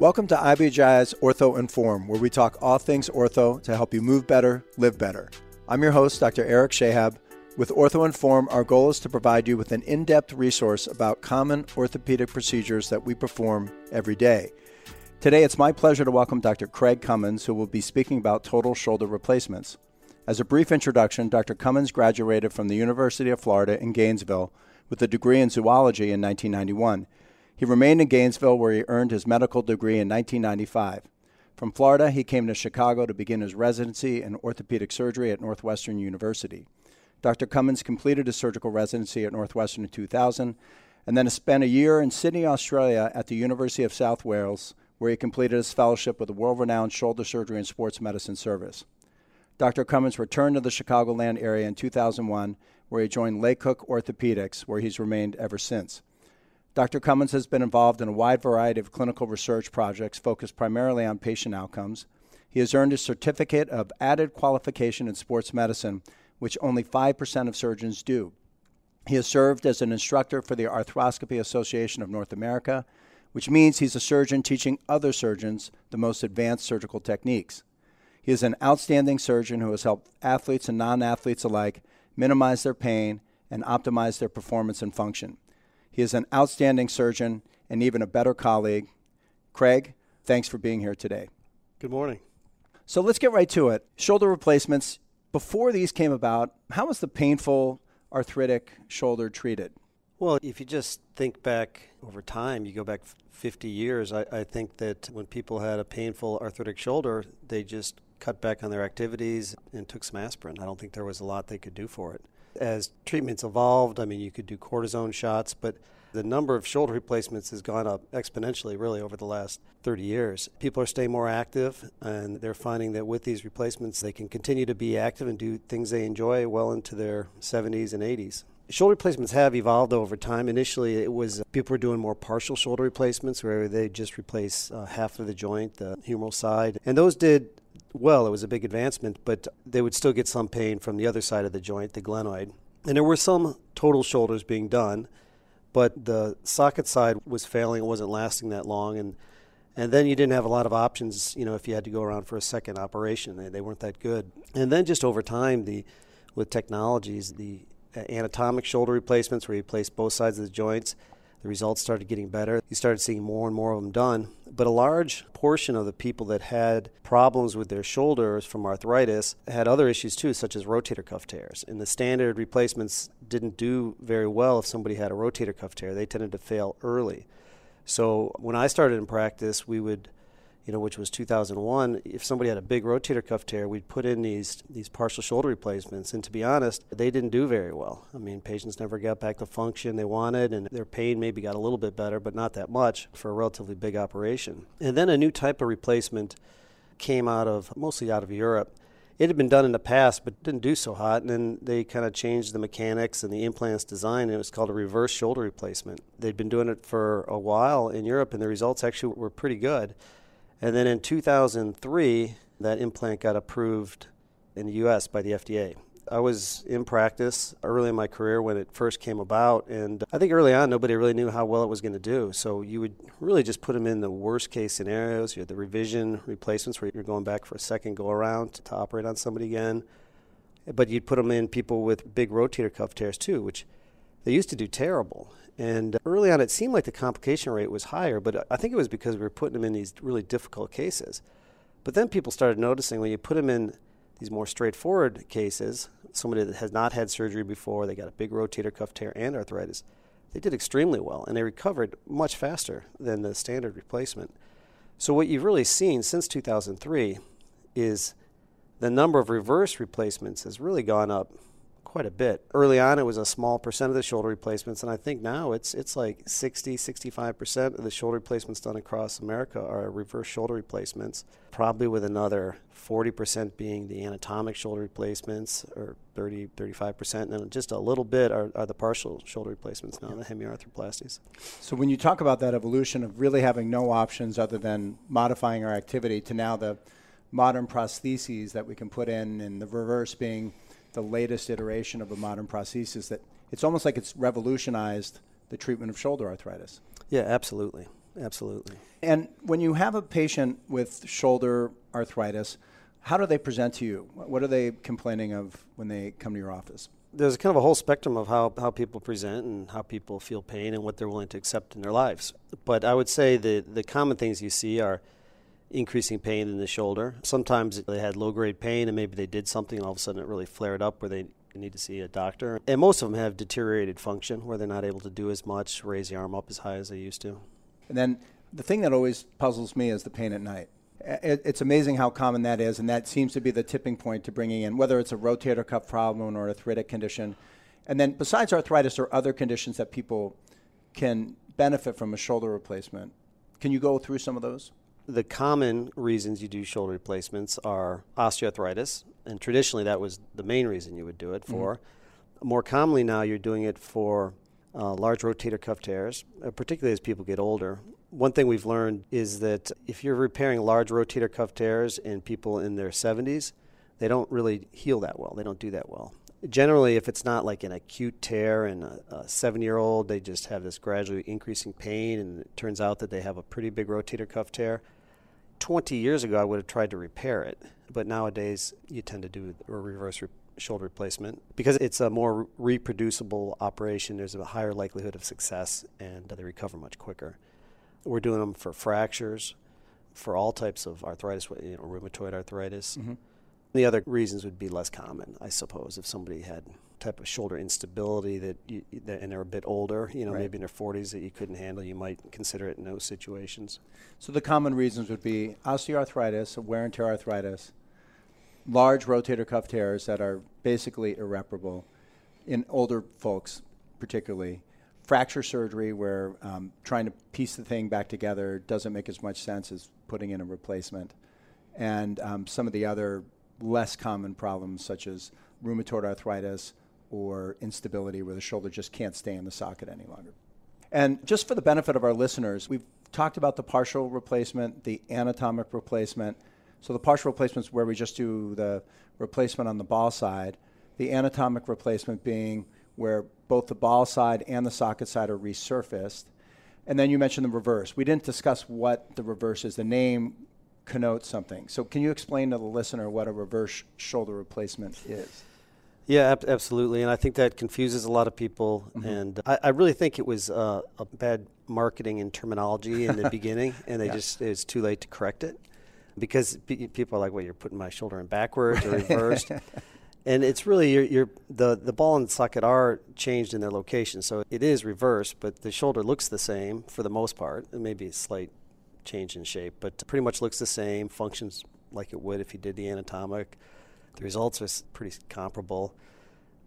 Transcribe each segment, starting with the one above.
Welcome to IBJI's Ortho Inform, where we talk all things ortho to help you move better, live better. I'm your host, Dr. Eric Chehab. With Ortho Inform, our goal is to provide you with an in depth resource about common orthopedic procedures that we perform every day. Today, it's my pleasure to welcome Dr. Craig Cummins, who will be speaking about total shoulder replacements. As a brief introduction, Dr. Cummins graduated from the University of Florida in Gainesville with a degree in zoology in 1991. He remained in Gainesville where he earned his medical degree in 1995. From Florida, he came to Chicago to begin his residency in orthopedic surgery at Northwestern University. Dr. Cummins completed his surgical residency at Northwestern in 2000 and then spent a year in Sydney, Australia at the University of South Wales, where he completed his fellowship with the world renowned Shoulder Surgery and Sports Medicine Service. Dr. Cummins returned to the Chicagoland area in 2001, where he joined Lake Cook Orthopedics, where he's remained ever since. Dr. Cummins has been involved in a wide variety of clinical research projects focused primarily on patient outcomes. He has earned a certificate of added qualification in sports medicine, which only 5% of surgeons do. He has served as an instructor for the Arthroscopy Association of North America, which means he's a surgeon teaching other surgeons the most advanced surgical techniques. He is an outstanding surgeon who has helped athletes and non athletes alike minimize their pain and optimize their performance and function. He is an outstanding surgeon and even a better colleague. Craig, thanks for being here today. Good morning. So let's get right to it. Shoulder replacements. Before these came about, how was the painful arthritic shoulder treated? Well, if you just think back over time, you go back 50 years, I, I, think that when people had a painful arthritic shoulder, they just cut back on their activities and took some aspirin. I don't think there was a lot they could do for it. As treatments evolved, I mean, you could do cortisone shots, but the number of shoulder replacements has gone up exponentially, really, over the last 30 years. People are staying more active, and they're finding that with these replacements, they can continue to be active and do things they enjoy well into their 70s and 80s. Shoulder replacements have evolved over time. Initially, it was uh, people were doing more partial shoulder replacements where they just replace uh, half of the joint, the humeral side, and those did well. It was a big advancement, but they would still get some pain from the other side of the joint, the glenoid. And there were some total shoulders being done, but the socket side was failing. It wasn't lasting that long, and and then you didn't have a lot of options. You know, if you had to go around for a second operation, they, they weren't that good. And then just over time, the with technologies, the anatomic shoulder replacements where you place both sides of the joints the results started getting better. You started seeing more and more of them done. But a large portion of the people that had problems with their shoulders from arthritis had other issues too, such as rotator cuff tears. And the standard replacements didn't do very well if somebody had a rotator cuff tear. They tended to fail early. So when I started in practice, we would you know, which was 2001, if somebody had a big rotator cuff tear, we'd put in these these partial shoulder replacements. And to be honest, they didn't do very well. I mean, patients never got back the function they wanted, and their pain maybe got a little bit better, but not that much for a relatively big operation. And then a new type of replacement came out of mostly out of Europe. It had been done in the past, but didn't do so hot. And then they kind of changed the mechanics and the implants design, and it was called a reverse shoulder replacement. They'd been doing it for a while in Europe, and the results actually were pretty good. And then in 2003, that implant got approved in the US by the FDA. I was in practice early in my career when it first came about, and I think early on nobody really knew how well it was going to do. So you would really just put them in the worst case scenarios. You had the revision replacements where you're going back for a second go around to operate on somebody again. But you'd put them in people with big rotator cuff tears too, which they used to do terrible. And early on, it seemed like the complication rate was higher, but I think it was because we were putting them in these really difficult cases. But then people started noticing when you put them in these more straightforward cases, somebody that has not had surgery before, they got a big rotator cuff tear and arthritis, they did extremely well and they recovered much faster than the standard replacement. So, what you've really seen since 2003 is the number of reverse replacements has really gone up quite a bit. Early on, it was a small percent of the shoulder replacements, and I think now it's it's like 60, 65 percent of the shoulder replacements done across America are reverse shoulder replacements. Probably with another 40 percent being the anatomic shoulder replacements, or 30, 35 percent, and just a little bit are, are the partial shoulder replacements now, the hemiarthroplasties. So when you talk about that evolution of really having no options other than modifying our activity to now the modern prostheses that we can put in, and the reverse being the latest iteration of a modern prosthesis that it's almost like it's revolutionized the treatment of shoulder arthritis. Yeah, absolutely. absolutely. And when you have a patient with shoulder arthritis, how do they present to you? What are they complaining of when they come to your office? There's kind of a whole spectrum of how, how people present and how people feel pain and what they're willing to accept in their lives. But I would say the, the common things you see are increasing pain in the shoulder. Sometimes they had low grade pain and maybe they did something and all of a sudden it really flared up where they need to see a doctor. And most of them have deteriorated function where they're not able to do as much, raise the arm up as high as they used to. And then the thing that always puzzles me is the pain at night. It's amazing how common that is, and that seems to be the tipping point to bringing in whether it's a rotator cuff problem or arthritic condition. And then, besides arthritis, or other conditions that people can benefit from a shoulder replacement. Can you go through some of those? The common reasons you do shoulder replacements are osteoarthritis, and traditionally that was the main reason you would do it for. Mm-hmm. More commonly now, you're doing it for uh, large rotator cuff tears, uh, particularly as people get older. One thing we've learned is that if you're repairing large rotator cuff tears in people in their 70s, they don't really heal that well. They don't do that well. Generally, if it's not like an acute tear in a, a seven year old, they just have this gradually increasing pain, and it turns out that they have a pretty big rotator cuff tear. 20 years ago, I would have tried to repair it, but nowadays you tend to do a reverse re- shoulder replacement because it's a more reproducible operation. There's a higher likelihood of success, and they recover much quicker. We're doing them for fractures, for all types of arthritis, you know, rheumatoid arthritis. Mm-hmm. The other reasons would be less common, I suppose, if somebody had type of shoulder instability that, you, that and they're a bit older, you know, right. maybe in their 40s that you couldn't handle, you might consider it in those situations. So the common reasons would be osteoarthritis, wear and tear arthritis, large rotator cuff tears that are basically irreparable in older folks, particularly. Fracture surgery, where um, trying to piece the thing back together doesn't make as much sense as putting in a replacement. And um, some of the other less common problems, such as rheumatoid arthritis or instability, where the shoulder just can't stay in the socket any longer. And just for the benefit of our listeners, we've talked about the partial replacement, the anatomic replacement, so the partial replacement is where we just do the replacement on the ball side. The anatomic replacement being where both the ball side and the socket side are resurfaced. And then you mentioned the reverse. We didn't discuss what the reverse is. The name connotes something. So can you explain to the listener what a reverse shoulder replacement is? Yeah, ab- absolutely. And I think that confuses a lot of people. Mm-hmm. And I, I, really think it was uh, a bad marketing and terminology in the beginning, and they yeah. just it's too late to correct it because people are like, "Well, you're putting my shoulder in backwards or reversed," and it's really you're, you're, the the ball and the socket are changed in their location, so it is reversed, but the shoulder looks the same for the most part. It may be a slight change in shape, but pretty much looks the same, functions like it would if you did the anatomic. The results are pretty comparable.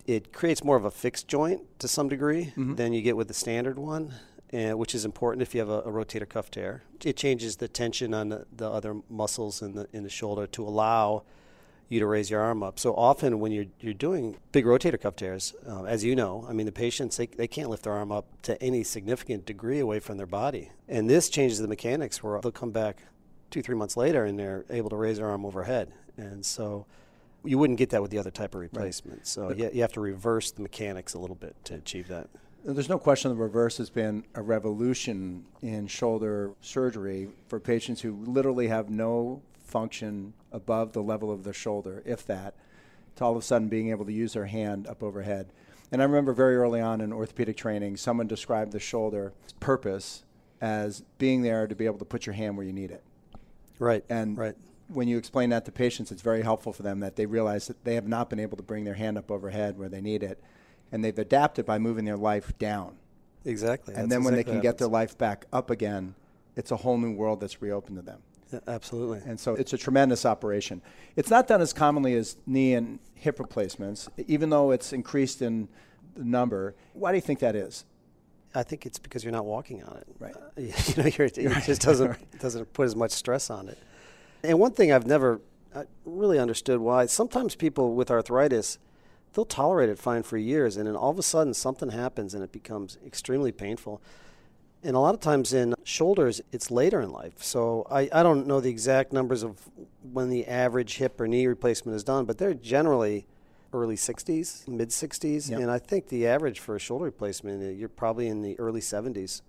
It creates more of a fixed joint to some degree mm-hmm. than you get with the standard one and, which is important if you have a, a, rotator cuff tear. It changes the tension on the, the, other muscles in the in the shoulder to allow you to raise your arm up. So often when you're you're doing big rotator cuff tears, uh, as you know, I mean the patients they, they can't lift their arm up to any significant degree away from their body, and this changes the mechanics where they'll come back two three months later and they're able to raise their arm overhead, and so. You wouldn't get that with the other type of replacement. Right. So you, you have to reverse the mechanics a little bit to achieve that. There's no question the reverse has been a revolution in shoulder surgery for patients who literally have no function above the level of the shoulder, if that, to all of a sudden being able to use their hand up overhead. And I remember very early on in orthopedic training, someone described the shoulder purpose as being there to be able to put your hand where you need it. Right. And right. when you explain that to patients, it's very helpful for them that they realize that they have not been able to bring their hand up overhead where they need it and they've adapted by moving their life down. Exactly. And then when they can get their life back up again, it's a whole new world that's reopened to them. Yeah, absolutely. And so it's a tremendous operation. It's not done as commonly as knee and hip replacements, even though it's increased in the number. Why do you think that is? I think it's because you're not walking on it. Right. Uh, you know, it just doesn't doesn't put as much stress on it. And one thing I've never really understood why sometimes people with arthritis they'll tolerate it fine for years, and then all of a sudden something happens and it becomes extremely painful. And a lot of times in shoulders, it's later in life. So I, I don't know the exact numbers of when the average hip or knee replacement is done, but they're generally early 60s, mid 60s. Yep. And I think the average for a shoulder replacement, uh, you're probably in the early 70s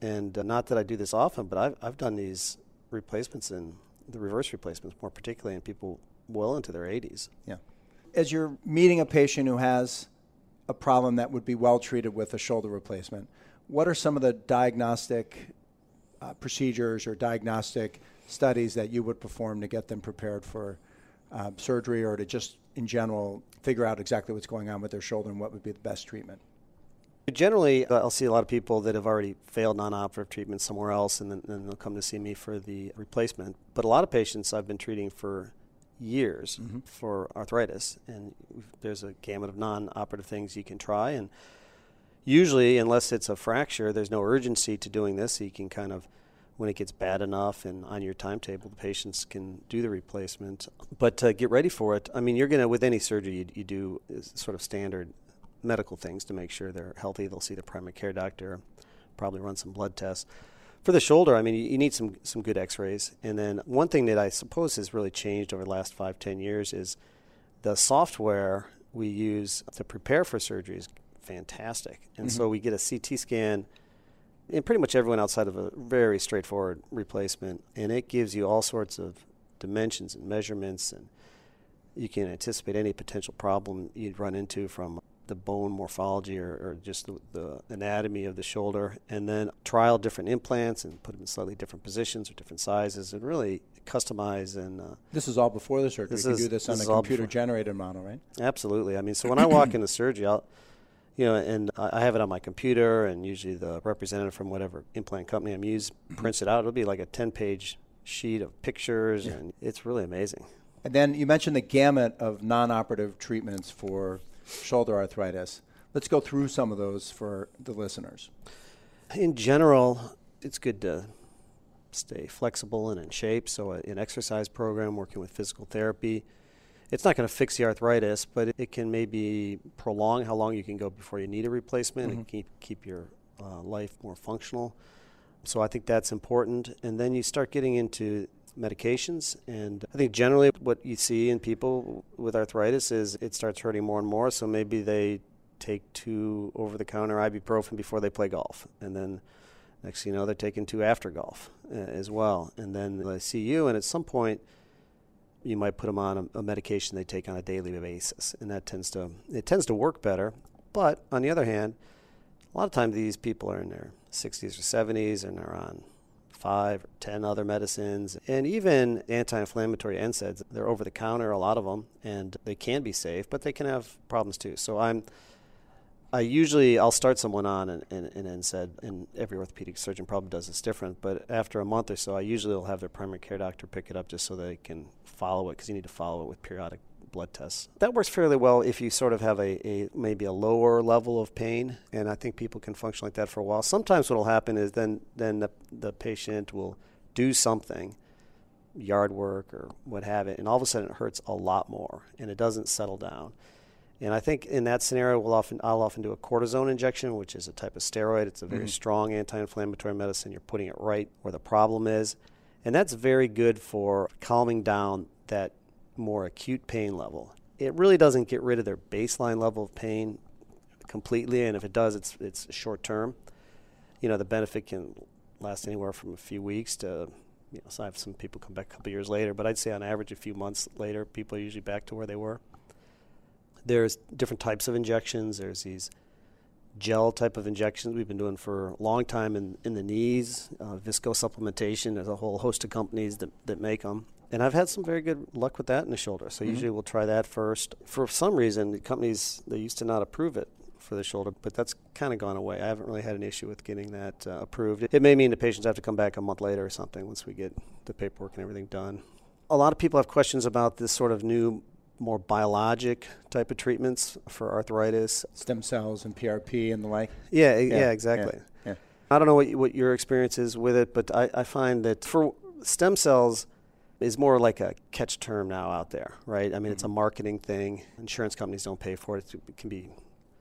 And uh, not that I do this often, but I've, I've done these replacements and the reverse replacements more particularly in people well into their 80s. Yeah. As you're meeting a patient who has a problem that would be well treated with a shoulder replacement, what are some of the diagnostic uh, procedures or diagnostic studies that you would perform to get them prepared for uh, surgery or to just in general figure out exactly what's going on with their shoulder and what would be the best treatment? Generally, uh, I'll see a lot of people that have already failed non operative treatment somewhere else and then, then, they'll come to see me for the replacement. But a lot of patients I've been treating for years mm-hmm. for arthritis, and there's a gamut of non operative things you can try. And usually, unless it's a fracture, there's no urgency to doing this. So you can kind of when it gets bad enough and on your timetable, the patients can do the replacement. But get ready for it, I mean, you're going to, with any surgery, you, you do sort of standard medical things to make sure they're healthy. They'll see the primary care doctor, probably run some blood tests. For the shoulder, I mean, you, you need some, some good x rays. And then one thing that I suppose has really changed over the last five, ten years is the software we use to prepare for surgery is fantastic. And mm-hmm. so we get a CT scan and pretty much everyone outside of a very straightforward replacement, and it gives you all sorts of dimensions and measurements, and you can anticipate any potential problem you'd run into from the bone morphology or, or just the, the, anatomy of the shoulder, and then trial different implants and put them in slightly different positions or different sizes, and really customize and. Uh, this is all before the surgery. you can do this on a computer-generated model, right? Absolutely. I mean, so when I walk into surgery, I'll you know, and I have it on my computer, and usually the representative from whatever implant company I'm using mm-hmm. prints it out. It'll be like a 10 page sheet of pictures, yeah. and it's really amazing. And then you mentioned the gamut of non operative treatments for shoulder arthritis. Let's go through some of those for the listeners. In general, it's good to stay flexible and in shape. So, an exercise program, working with physical therapy, it's not going to fix the arthritis, but it can maybe prolong how long you can go before you need a replacement mm-hmm. and keep, keep your uh, life more functional. So I think that's important. And then you start getting into medications. And I think generally what you see in people with arthritis is it starts hurting more and more. So maybe they take two over the counter ibuprofen before they play golf. And then next thing you know, they're taking two after golf uh, as well. And then they see you, and at some point, you might put them on a, a, medication they take on a daily basis, and that tends to it tends to work better. But on the other hand, a lot of times these people are in their 60s or 70s, and they're on five or ten other medicines, and even anti-inflammatory NSAIDs. They're over the counter, a lot of them, and they can be safe, but they can have problems too. So I'm I usually I'll start someone on an, an, an NSAID, and every orthopedic surgeon probably does this different. But after a month or so, I usually will have their primary care doctor pick it up just so they can follow it because you need to follow it with periodic blood tests. That works fairly well if you sort of have a, a maybe a lower level of pain, and I think people can function like that for a while. Sometimes what will happen is then then the, the patient will do something, yard work or what have it, and all of a sudden it hurts a lot more, and it doesn't settle down. And I think in that scenario, we'll often I'll often do a cortisone injection, which is a type of steroid. It's a very mm-hmm. strong anti-inflammatory medicine. You're putting it right where the problem is, and that's very good for calming down that more acute pain level. It really doesn't get rid of their baseline level of pain completely, and if it does, it's it's short term. You know, the benefit can last anywhere from a few weeks to you know, so I have some people come back a couple years later, but I'd say on average a few months later, people are usually back to where they were. There's different types of injections. There's these gel type of injections we've been doing for a long time in, in the knees, uh, visco supplementation. There's a whole host of companies that, that make them. And I've had some very good luck with that in the shoulder. So mm-hmm. usually we'll try that first. For some reason, the companies, they used to not approve it for the shoulder, but that's kind of gone away. I haven't really had an issue with getting that uh, approved. It, it may mean the patients have to come back a month later or something once we get the paperwork and everything done. A lot of people have questions about this sort of new more biologic type of treatments for arthritis, stem cells and PRP and the like. Yeah, yeah, yeah exactly. Yeah, yeah. I don't know what what your experience is with it, but I, I find that for stem cells is more like a catch term now out there, right? I mean, mm-hmm. it's a mm-hmm. marketing thing. Insurance companies don't pay for it. It can be,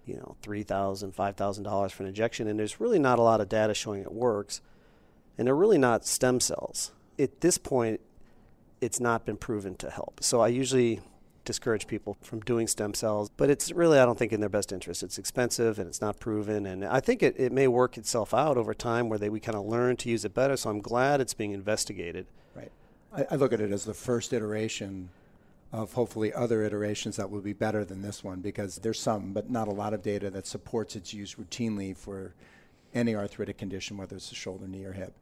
you know, three thousand, five thousand dollars for an injection, and there's really not a lot of data showing it works, and they're really not stem cells. At this point, it's not been proven to help. So I usually discourage people from doing stem cells. But it's really, I don't think, in their best interest. It's expensive and it's not proven. And I think it, it may work itself out over time where they, we kind of learn to use it better. So I'm glad it's being investigated. Right. I, I look at it as the first iteration of hopefully other iterations that will be better than this one because there's some, but not a lot of data that supports its use routinely for any arthritic condition, whether it's a shoulder, knee, or hip.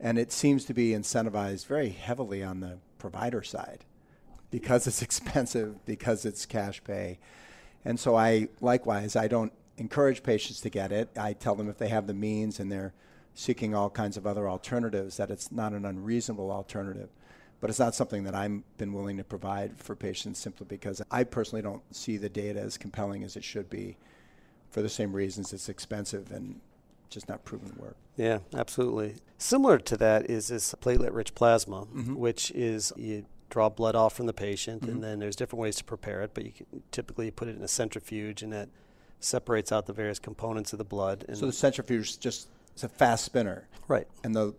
And it seems to be incentivized very heavily on the provider side because it's expensive, because it's cash pay. And so I likewise I don't encourage patients to get it. I tell them if they have the means and they're seeking all kinds of other alternatives that it's not an unreasonable alternative. But it's not something that I've been willing to provide for patients simply because I personally don't see the data as compelling as it should be for the same reasons it's expensive and just not proven to work. Yeah, absolutely. Similar to that is this platelet rich plasma, mm-hmm. which is you draw blood off from the patient, mm-hmm. and then there's different ways to prepare it, but you can typically put it in a centrifuge, and that separates out the various components of the blood. so the centrifuge is just it's a fast spinner, right? And the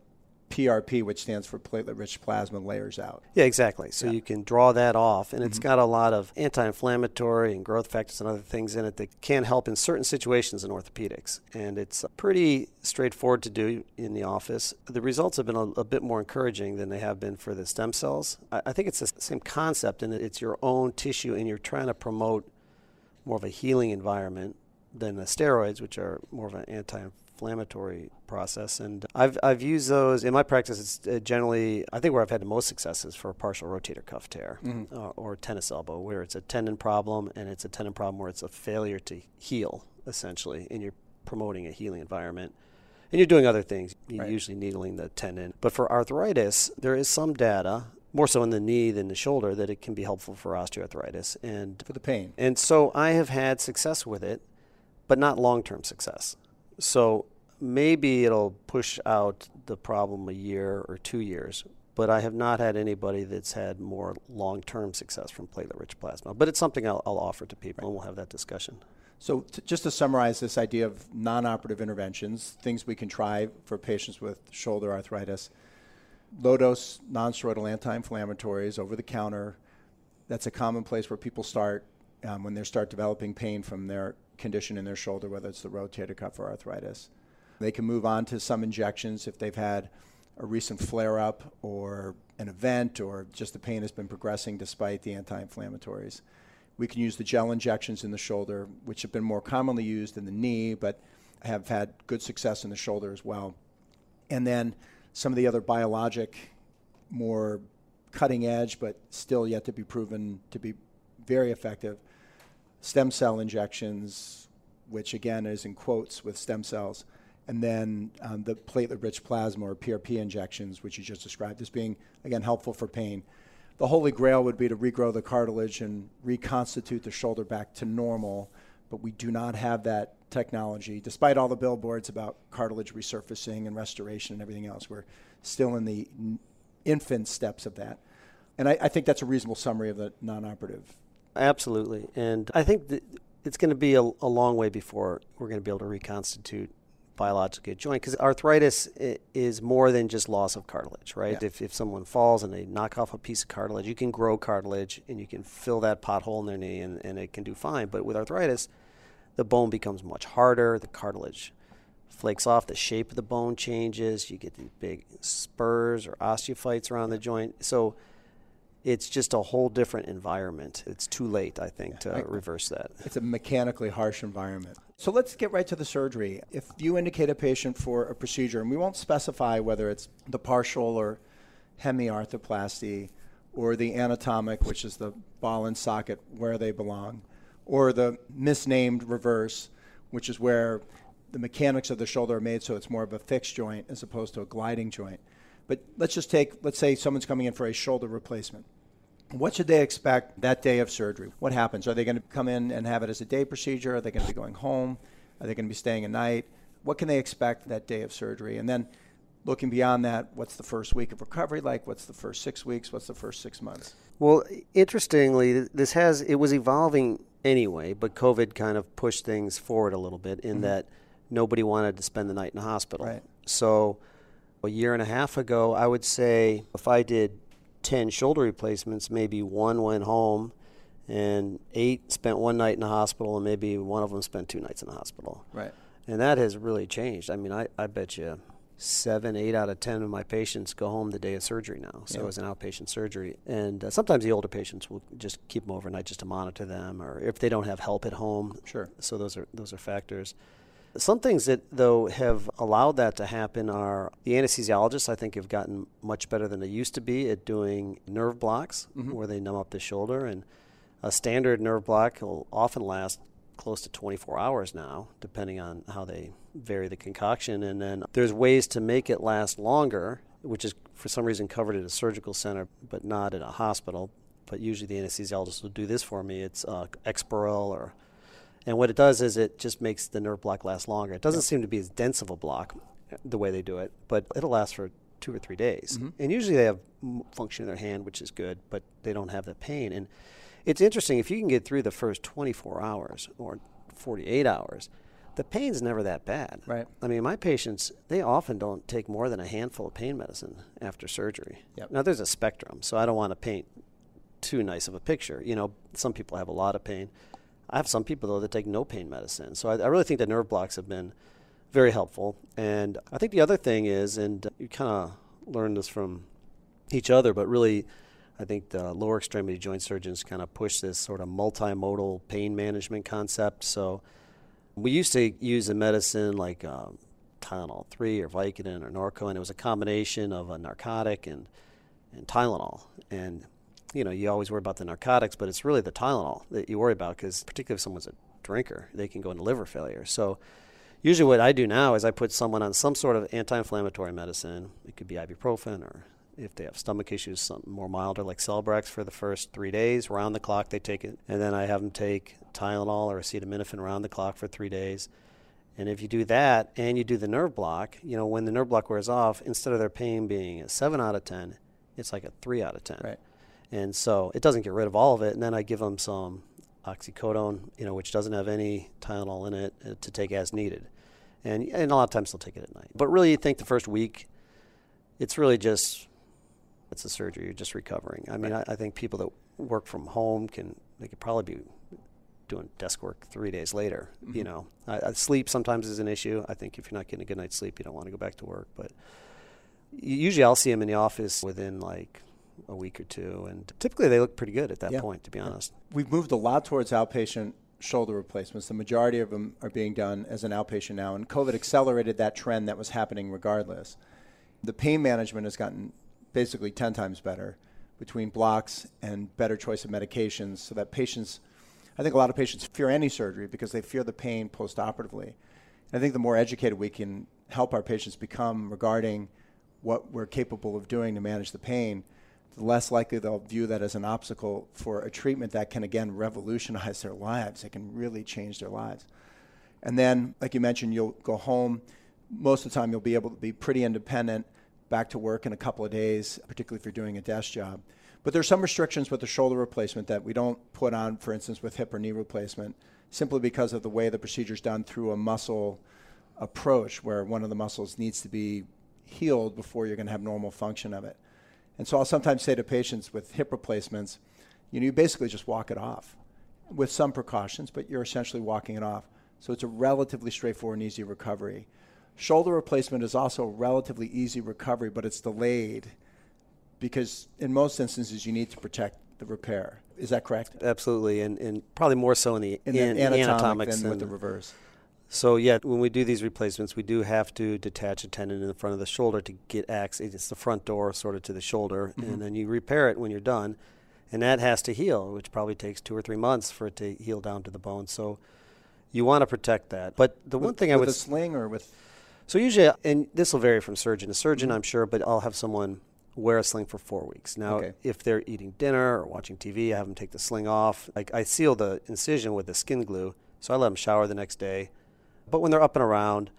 PRP, which stands for platelet rich plasma, layers out. Yeah, exactly. So yeah. you can draw that off, and mm-hmm. it's got a lot of anti inflammatory and growth factors and other things in it that can help in certain situations in orthopedics. And it's pretty straightforward to do in the office. The results have been a, a bit more encouraging than they have been for the stem cells. I, I think it's the same concept, and it's your own tissue, and you're trying to promote more of a healing environment than the steroids, which are more of an anti inflammatory process. And I've, I've used those in my practice. It's uh, generally, I think, where I've had the most success is for a partial rotator cuff tear mm-hmm. uh, or tennis elbow, where it's a tendon problem and it's a tendon problem where it's a failure to heal, essentially, and you're promoting a healing environment. And you're doing other things, you're right. usually needling the tendon. But for arthritis, there is some data more so in the knee than the shoulder that it can be helpful for osteoarthritis and for the pain. And so I have had success with it, but not long-term success. So maybe it'll push out the problem a year or two years, but I have not had anybody that's had more long term success from platelet rich plasma. But it's something I'll, I'll offer to people, right. and we'll have that discussion. So, t- just to summarize this idea of non operative interventions, things we can try for patients with shoulder arthritis low dose non steroidal anti inflammatories over the counter. That's a common place where people start um, when they start developing pain from their condition in their shoulder, whether it's the rotator cuff or arthritis. They can move on to some injections if they've had a recent flare up or an event or just the pain has been progressing despite the anti inflammatories. We can use the gel injections in the shoulder, which have been more commonly used in the knee, but have had good success in the shoulder as well. And then some of the other biologic, more cutting edge, but still yet to be proven to be very effective stem cell injections, which again is in quotes with stem cells, and then um, the platelet rich plasma or PRP injections, which you just described as being, again, helpful for pain. The holy grail would be to regrow the cartilage and reconstitute the shoulder back to normal, but we do not have that technology. Despite all the billboards about cartilage resurfacing and restoration and everything else, we're still in the infant steps of that. And I, I think that's a reasonable summary of the non operative Absolutely. And I think that it's going to be a, a long way before we're going to be able to reconstitute biologically a joint because arthritis is more than just loss of cartilage, right? Yeah. If, if someone falls and they knock off a piece of cartilage, you can grow cartilage and you can fill that pothole in their knee and, and it can do fine. But with arthritis, the bone becomes much harder, the cartilage flakes off, the shape of the bone changes, you get these big spurs or osteophytes around the joint. So it's just a whole different environment. It's too late, I think, to I, reverse that. It's a mechanically harsh environment. So let's get right to the surgery. If you indicate a patient for a procedure, and we won't specify whether it's the partial or hemiarthroplasty, or the anatomic, which is the ball and socket where they belong, or the misnamed reverse, which is where the mechanics of the shoulder are made so it's more of a fixed joint as opposed to a gliding joint. But let's just take, let's say someone's coming in for a shoulder replacement. What should they expect that day of surgery? What happens? Are they going to come in and have it as a day procedure? Are they going to be going home? Are they going to be staying a night? What can they expect that day of surgery? And then looking beyond that, what's the first week of recovery like? What's the first six weeks? What's the first six months? Well, interestingly, this has it was evolving anyway, but COVID kind of pushed things forward a little bit in mm-hmm. that nobody wanted to spend the night in the hospital. Right. So a year and a half ago, I would say if I did 10 shoulder replacements, maybe one went home and eight spent one night in the hospital, and maybe one of them spent two nights in the hospital. Right. And that has really changed. I mean, I, I bet you seven, eight out of ten of my patients go home the day of surgery now. So Yeah. it's an outpatient surgery, and uh, sometimes the older patients will just keep them overnight just to monitor them, or if they don't have help at home. Sure. So those are those are factors. Some things that though have allowed that to happen are the anesthesiologists. I think have gotten much better than they used to be at doing nerve blocks, Mhm. where they numb up the shoulder, and a standard nerve block will often last close to 24 hours now, depending on how they vary the concoction. And then there's ways to make it last longer, which is for some reason covered at a surgical center, but not at a hospital. But usually the anesthesiologist will do this for me. It's uh, Exparel or and what it does is it just makes the nerve block last longer. It doesn't seem to be as dense of a block the way they do it, but it'll last for two or three days. Mhm. And usually they have function in their hand, which is good, but they don't have the pain. And it's interesting if you can get through the first 24 hours or 48 hours, the pain's never that bad. Right. I mean, my patients, they often don't take more than a handful of pain medicine after surgery. Yep. Now, there's a spectrum, so I don't want to paint too nice of a picture. You know, some people have a lot of pain. I have some people though that take no pain medicine. So I, I really think the nerve blocks have been very helpful. And I think the other thing is, and you kind of learn this from each other, but really, I think the lower extremity joint surgeons kind of push this sort of multimodal pain management concept. So we used to use a medicine like um, Tylenol 3 or Vicodin or Norco, and it was a combination of a narcotic and, and Tylenol. And you know, you always worry about the narcotics, but it's really the Tylenol that you worry about because, particularly if someone's a drinker, they can go into liver failure. So, usually what I do now is I put someone on some sort of anti-inflammatory medicine. It could be ibuprofen, or if they have stomach issues, something more milder like Celebrex for the first three days. Round the clock, they take it, and then I have them take Tylenol or acetaminophen round the clock for three days. And if you do that and you do the nerve block, you know, when the nerve block wears off, instead of their pain being a seven out of ten, it's like a three out of ten. Right. And so it doesn't get rid of all of it. And then I give them some oxycodone, you know, which doesn't have any Tylenol in it, uh, to take as needed. And, and a lot of times they'll take it at night. But really, you think the first week, it's really just it's a surgery. You're just recovering. I mean, I, I think people that work from home can they could probably be doing desk work three days later. You Mhm. know, I, I, sleep sometimes is an issue. I think if you're not getting a good night's sleep, you don't want to go back to work. But usually, I'll see them in the office within like a week or two, and typically they look pretty good at that Yeah. point. To be honest, We've moved a lot towards outpatient shoulder replacements. The majority of them are being done as an outpatient now, and COVID accelerated that trend that was happening regardless. The pain management has gotten basically 10 times better between blocks and better choice of medications so that patients, I think a lot of patients fear any surgery because they fear the pain postoperatively. I think the more educated we can help our patients become regarding what we're capable of doing to manage the pain, the less likely they'll view that as an obstacle for a treatment that can again revolutionize their lives. It can really change their lives. And then, like you mentioned, you'll go home. Most of the time, you'll be able to be pretty independent, back to work in a couple of days, particularly if you're doing a desk job. But there's some restrictions with the shoulder replacement that we don't put on, for instance, with hip or knee replacement, simply because of the way the procedure is done through a muscle approach, where one of the muscles needs to be healed before you're going to have normal function of it. And so I'll sometimes say to patients with hip replacements, you know, you basically just walk it off with some precautions, but you're essentially walking it off. So it's a relatively straightforward and easy recovery. Shoulder replacement is also a relatively easy recovery, but it's delayed because in most instances you need to protect the repair. Is that correct? absolutely, and, and probably more so in the In in, the anatomic anatomics than with the than- reverse. So yeah, when we do these replacements, we do have to detach a tendon in the front of the shoulder to get access. It's the front door sort of to the shoulder, Mhm. and then you repair it when you're done, and that has to heal, which probably takes two or three months for it to heal down to the bone. So you want to protect that. But the one With- thing I would a sling or with so usually, and this will vary from surgeon to surgeon, Mhm. I'm sure, but I'll have someone wear a sling for four weeks. Now, Okay. if they're eating dinner or watching TV, I have them take the sling off. Like I seal the incision with the skin glue, so I let them shower the next day. But when they're up and around,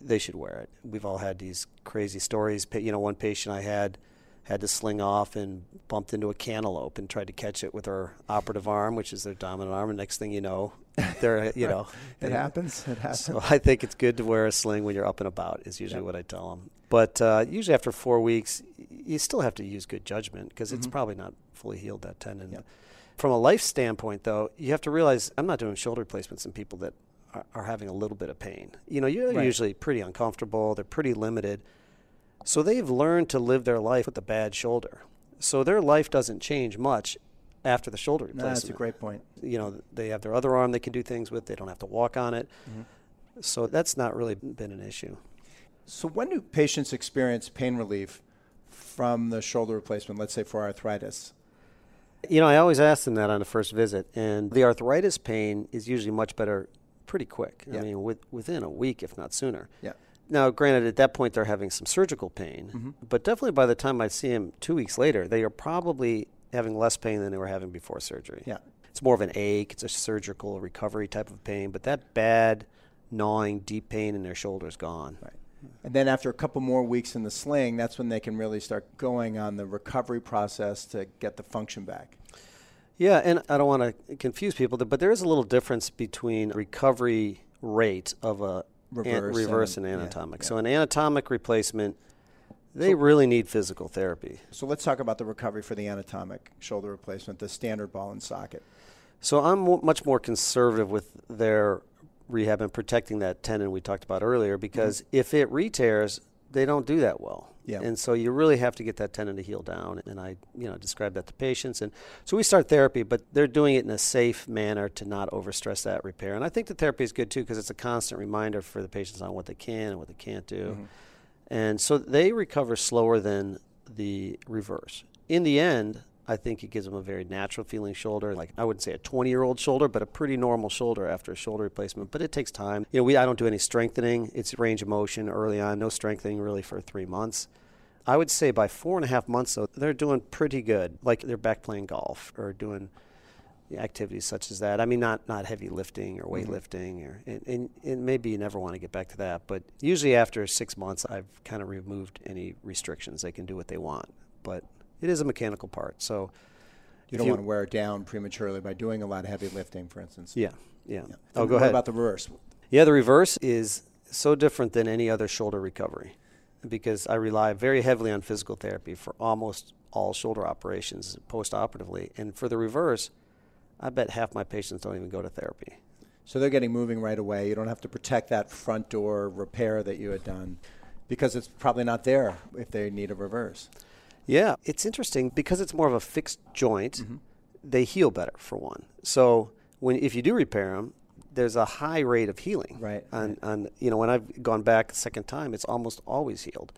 they should wear it. We've all had these crazy stories. You know, one patient I had had to sling off and bumped into a cantaloupe and tried to catch it with her operative arm, which is their dominant arm. And next thing you know, they're you know it happens. It happens. so I think it's good to wear a sling when you're up and about. Is usually what I tell them. But uh, usually after four weeks, you still have to use good judgment because it's Mhm. probably not fully healed that tendon. From a life standpoint, though, you have to realize I'm not doing shoulder replacements in people that are, are having a little bit of pain. You know, you're Right. usually pretty uncomfortable, they're pretty limited. So they've learned to live their life with a bad shoulder. So their life doesn't change much after the shoulder No, replacement. that's a great point. You know, they have their other arm they can do things with, they don't have to walk on it. Mm-hmm. So that's not really been an issue. So when do patients experience pain relief from the shoulder replacement, let's say for arthritis? You know, I always ask them that on the first visit, and the arthritis pain is usually much better pretty quick. Yeah. I mean, with, within a week, if not sooner. Yeah. Now, granted, at that point they're having some surgical pain, Mm-hmm. but definitely by the time I see them two weeks later, they are probably having less pain than they were having before surgery. Yeah. It's more of an ache, it's a surgical recovery type of pain, but that bad, gnawing, deep pain in their shoulder is gone. Right. And then after a couple more weeks in the sling, that's when they can really start going on the recovery process to get the function back. Yeah, and I don't want to confuse people, but there is a little difference between recovery rate of a an- Reverse reverse and- and, anatomic. yeah. So an anatomic replacement, they really need physical therapy. So let's talk about the recovery for the anatomic shoulder replacement, the standard ball and socket. So I'm mo- much more conservative with their rehab and protecting that tendon we talked about earlier mm-hmm. because if it re-tears, they don't do that well. Yeah. And so you really have to get that tendon to heal down. And I, you know, describe that to patients. And so we start therapy, but they're doing it in a safe manner to not overstress that repair. And I think the therapy is good too because it's a constant reminder for the patients on what they can and what they can't do. Mm-hmm. And so they recover slower than the reverse. In the end, I think it gives them a very natural feeling shoulder. Like I wouldn't say a 20 year old shoulder, but a pretty normal shoulder after a shoulder replacement. But it takes time. You know, we I don't do any strengthening. It's range of motion early on. No strengthening really for three months. I would say by four and a half months though, they're doing pretty good. Like they're back playing golf or doing activities such as that. I mean, not not heavy lifting or mm-hmm. weightlifting, or and, and, and maybe you never want to get back to that. But usually after six months, I've kind of removed any restrictions. They can do what they want, but it is a mechanical part. So You don't want to wear it down prematurely by doing a lot of heavy lifting, for instance. Yeah, yeah. Yeah. Oh, go what ahead. about the reverse? Yeah, the reverse is so different than any other shoulder recovery because I rely very heavily on physical therapy for almost all shoulder operations post-operatively. And for the reverse, I bet half my patients don't even go to therapy. So they're getting moving right away. You don't have to protect that front door repair that you had done because it's probably not there if they need a reverse. Yeah, it's interesting because it's more of a fixed joint. Mm-hmm. They heal better for one. So when if you do repair them, there's a high rate of healing. Right, On, right. on you know when I've gone back a second time, it's almost always healed.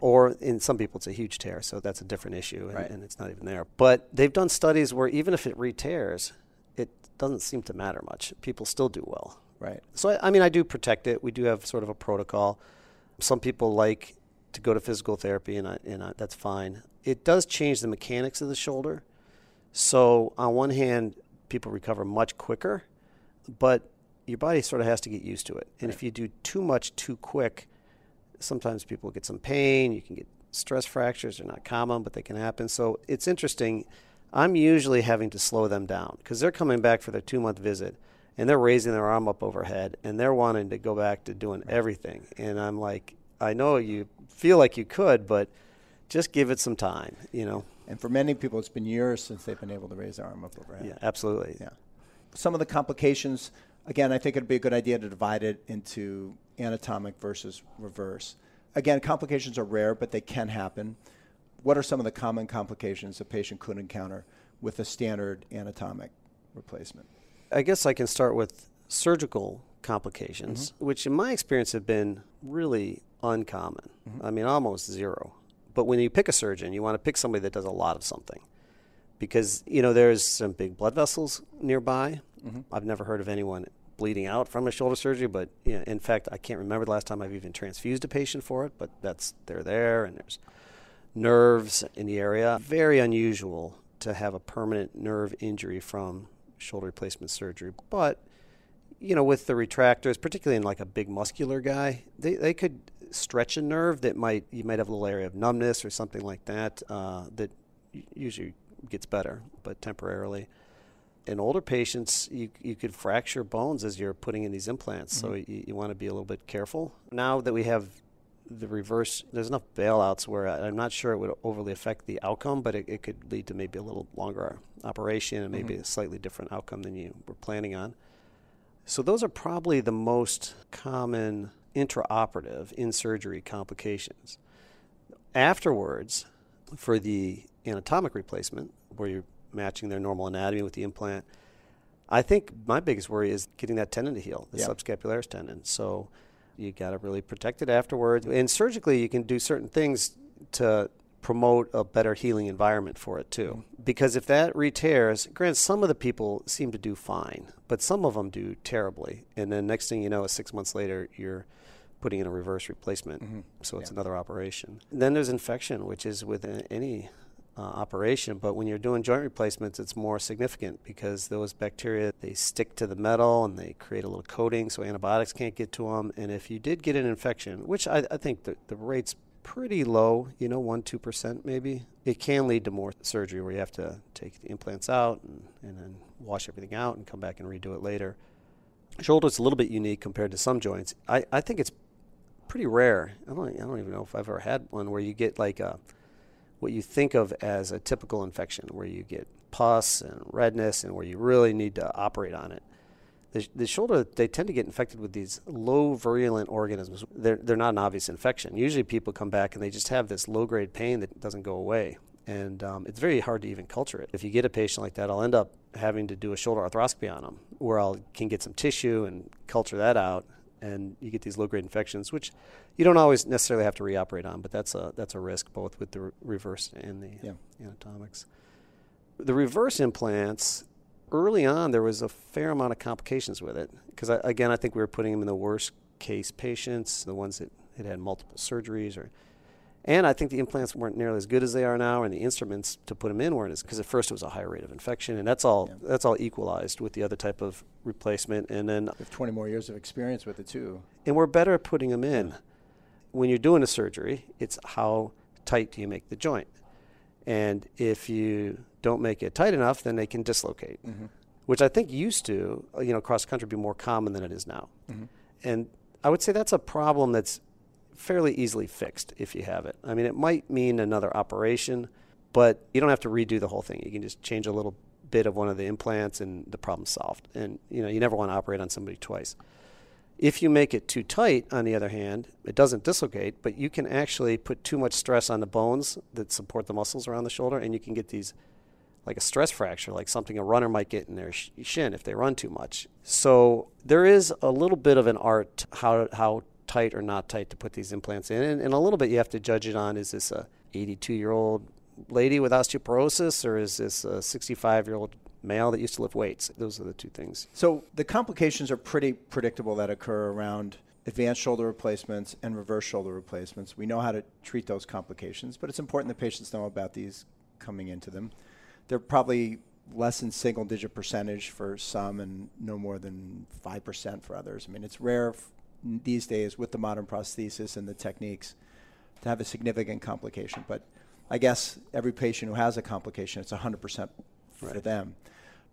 Or in some people, it's a huge tear, so that's a different issue, and, Right. and it's not even there. But they've done studies where even if it re-tears, it doesn't seem to matter much. People still do well. Right. So I, I mean, I do protect it. We do have sort of a protocol. Some people like to go to physical therapy, and I, and I, that's fine. It does change the mechanics of the shoulder. So on one hand, people recover much quicker, but your body sort of has to get used to it. And if you do too much too quick, sometimes people get some pain. You can get stress fractures. They're not common, but they can happen. So it's interesting. I'm usually having to slow them down because they're coming back for their two month visit and they're raising their arm up overhead and they're wanting to go back to doing everything. And I'm like, I know you feel like you could, but just give it some time, you know? And for many people, it's been years since they've been able to raise their arm up overhead. Yeah, absolutely. Yeah. Some of the complications, again, I think it'd be a good idea to divide it into anatomic versus reverse. Again, complications are rare, but they can happen. What are some of the common complications a patient could encounter with a standard anatomic replacement? I guess I can start with surgical complications, mm-hmm. which in my experience have been really uncommon. Mm-hmm. I mean, almost zero. But when you pick a surgeon, you want to pick somebody that does a lot of something. Because, you know, there's some big blood vessels nearby. Mm-hmm. I've never heard of anyone bleeding out from a shoulder surgery, but you know, in fact, I can't remember the last time I've even transfused a patient for it, but that's they're there and there's nerves in the area. Very unusual to have a permanent nerve injury from shoulder replacement surgery. But, you know, with the retractors, particularly in like a big muscular guy, they, they could stretch a nerve that might, you might have a little area of numbness or something like that, uh, that usually gets better, but temporarily. In older patients, you, you could fracture bones as you're putting in these implants, so you, you want to be a little bit careful. Now that we have the reverse, there's enough bailouts where I'm not sure it would overly affect the outcome, but it, it could lead to maybe a little longer operation and maybe mm-hmm. a slightly different outcome than you were planning on. So those are probably the most common intraoperative in surgery complications. Afterwards, for the anatomic replacement, where you're matching their normal anatomy with the implant, I think my biggest worry is getting that tendon to heal, the yeah. subscapularis tendon. So you got to really protect it afterwards. And surgically, you can do certain things to promote a better healing environment for it too. Mm-hmm. Because if that re-tears, granted, some of the people seem to do fine, but some of them do terribly. And then next thing you know, six months later, you're putting in a reverse replacement. Mm-hmm. So it's yeah. another operation. then there's infection, which is with any uh, operation. But when you're doing joint replacements, it's more significant because those bacteria they stick to the metal and they create a little coating, so antibiotics can't get to them. And if you did get an infection, which I, I think the, the rate's pretty low, you know, one two percent maybe, it can lead to more surgery where you have to take the implants out and, and then wash everything out and come back and redo it later. Shoulder's a little bit unique compared to some joints. I, I think it's pretty rare. I don't, I don't even know if I've ever had one where you get like a what you think of as a typical infection, where you get pus and redness, and where you really need to operate on it. The, the shoulder, they tend to get infected with these low virulent organisms. They're, they're not an obvious infection. Usually people come back and they just have this low grade pain that doesn't go away. And um, it's very hard to even culture it. If you get a patient like that, I'll end up having to do a shoulder arthroscopy on them, where I can get some tissue and culture that out and you get these low grade infections, which you don't always necessarily have to reoperate on, but that's a that's a risk both with the re- reverse and the yeah. anatomics. The reverse implants early on there was a fair amount of complications with it because again I think we were putting them in the worst case patients, the ones that had had multiple surgeries or and I think the implants weren't nearly as good as they are now, and the instruments to put them in weren't as because at first it was a higher rate of infection, and that's all yeah. that's all equalized with the other type of replacement. And then with 20 more years of experience with it too, and we're better at putting them in. When you're doing a surgery, it's how tight do you make the joint, and if you don't make it tight enough, then they can dislocate, mm-hmm. which I think used to, you know, cross country be more common than it is now, mm-hmm. and I would say that's a problem that's fairly easily fixed if you have it. I mean, it might mean another operation, but you don't have to redo the whole thing. You can just change a little bit of one of the implants and the problem's solved. And you know, you never want to operate on somebody twice. If you make it too tight, on the other hand, it doesn't dislocate, but you can actually put too much stress on the bones that support the muscles around the shoulder, and you can get these like a stress fracture, like something a runner might get in their shin if they run too much. So there is a little bit of an art how how tight or not tight to put these implants in. And, and a little bit you have to judge it on is this a 82 year old lady with osteoporosis or is this a 65 year old male that used to lift weights? Those are the two things. So the complications are pretty predictable that occur around advanced shoulder replacements and reverse shoulder replacements. We know how to treat those complications, but it's important that patients know about these coming into them. They're probably less than single digit percentage for some and no more than 5% for others. I mean, it's rare these days with the modern prosthesis and the techniques to have a significant complication. But I guess every patient who has a complication, it's 100% for right. them.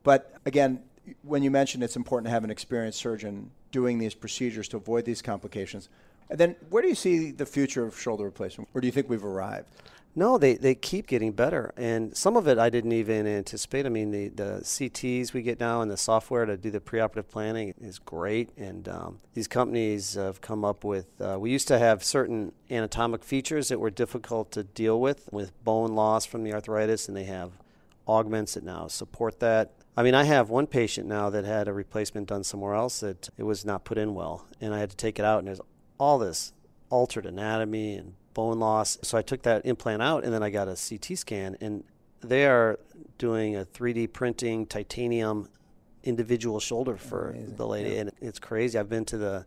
But again, when you mentioned it's important to have an experienced surgeon doing these procedures to avoid these complications, and then where do you see the future of shoulder replacement? Or do you think we've arrived? No, they, they keep getting better. And some of it I didn't even anticipate. I mean, the, the CTs we get now and the software to do the preoperative planning is great. And um, these companies have come up with, uh, we used to have certain anatomic features that were difficult to deal with, with bone loss from the arthritis, and they have augments that now support that. I mean, I have one patient now that had a replacement done somewhere else that it was not put in well, and I had to take it out, and there's all this altered anatomy and bone loss. So I took that implant out and then I got a CT scan and they are doing a 3D printing titanium individual shoulder for Amazing. the lady yeah. and it's crazy. I've been to the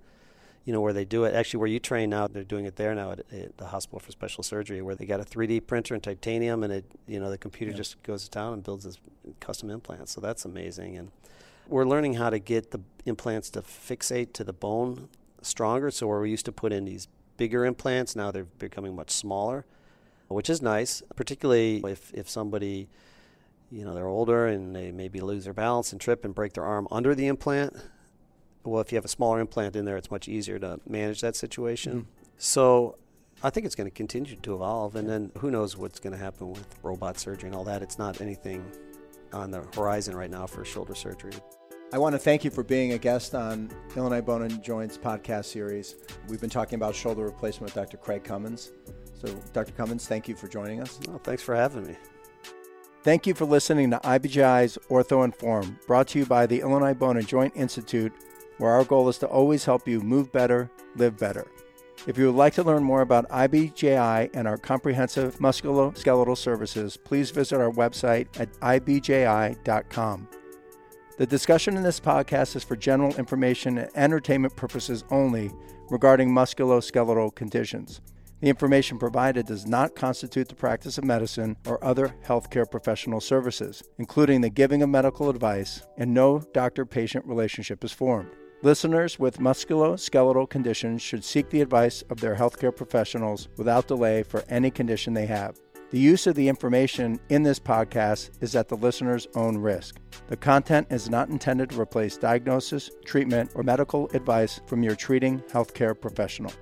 you know where they do it actually where you train now they're doing it there now at, at the hospital for special surgery where they got a 3D printer in titanium and it you know the computer yeah. just goes to town and builds this custom implant So that's amazing and we're learning how to get the implants to fixate to the bone stronger. So where we used to put in these bigger implants. Now they're becoming much smaller, which is nice, particularly if, if somebody, you know, they're older and they maybe lose their balance and trip and break their arm under the implant. Well, if you have a smaller implant in there, it's much easier to manage that situation. Mm-hmm. So I think it's going to continue to evolve, and then who knows what's going to happen with robot surgery and all that. It's not anything on the horizon right now for shoulder surgery. I want to thank you for being a guest on Illinois Bone and Joints podcast series. We've been talking about shoulder replacement with Dr. Craig Cummins. So, Dr. Cummins, thank you for joining us. Oh, thanks for having me. Thank you for listening to IBJI's Ortho Inform, brought to you by the Illinois Bone and Joint Institute, where our goal is to always help you move better, live better. If you would like to learn more about IBJI and our comprehensive musculoskeletal services, please visit our website at ibji.com. The discussion in this podcast is for general information and entertainment purposes only regarding musculoskeletal conditions. The information provided does not constitute the practice of medicine or other healthcare professional services, including the giving of medical advice, and no doctor patient relationship is formed. Listeners with musculoskeletal conditions should seek the advice of their healthcare professionals without delay for any condition they have. The use of the information in this podcast is at the listener's own risk. The content is not intended to replace diagnosis, treatment, or medical advice from your treating healthcare professional.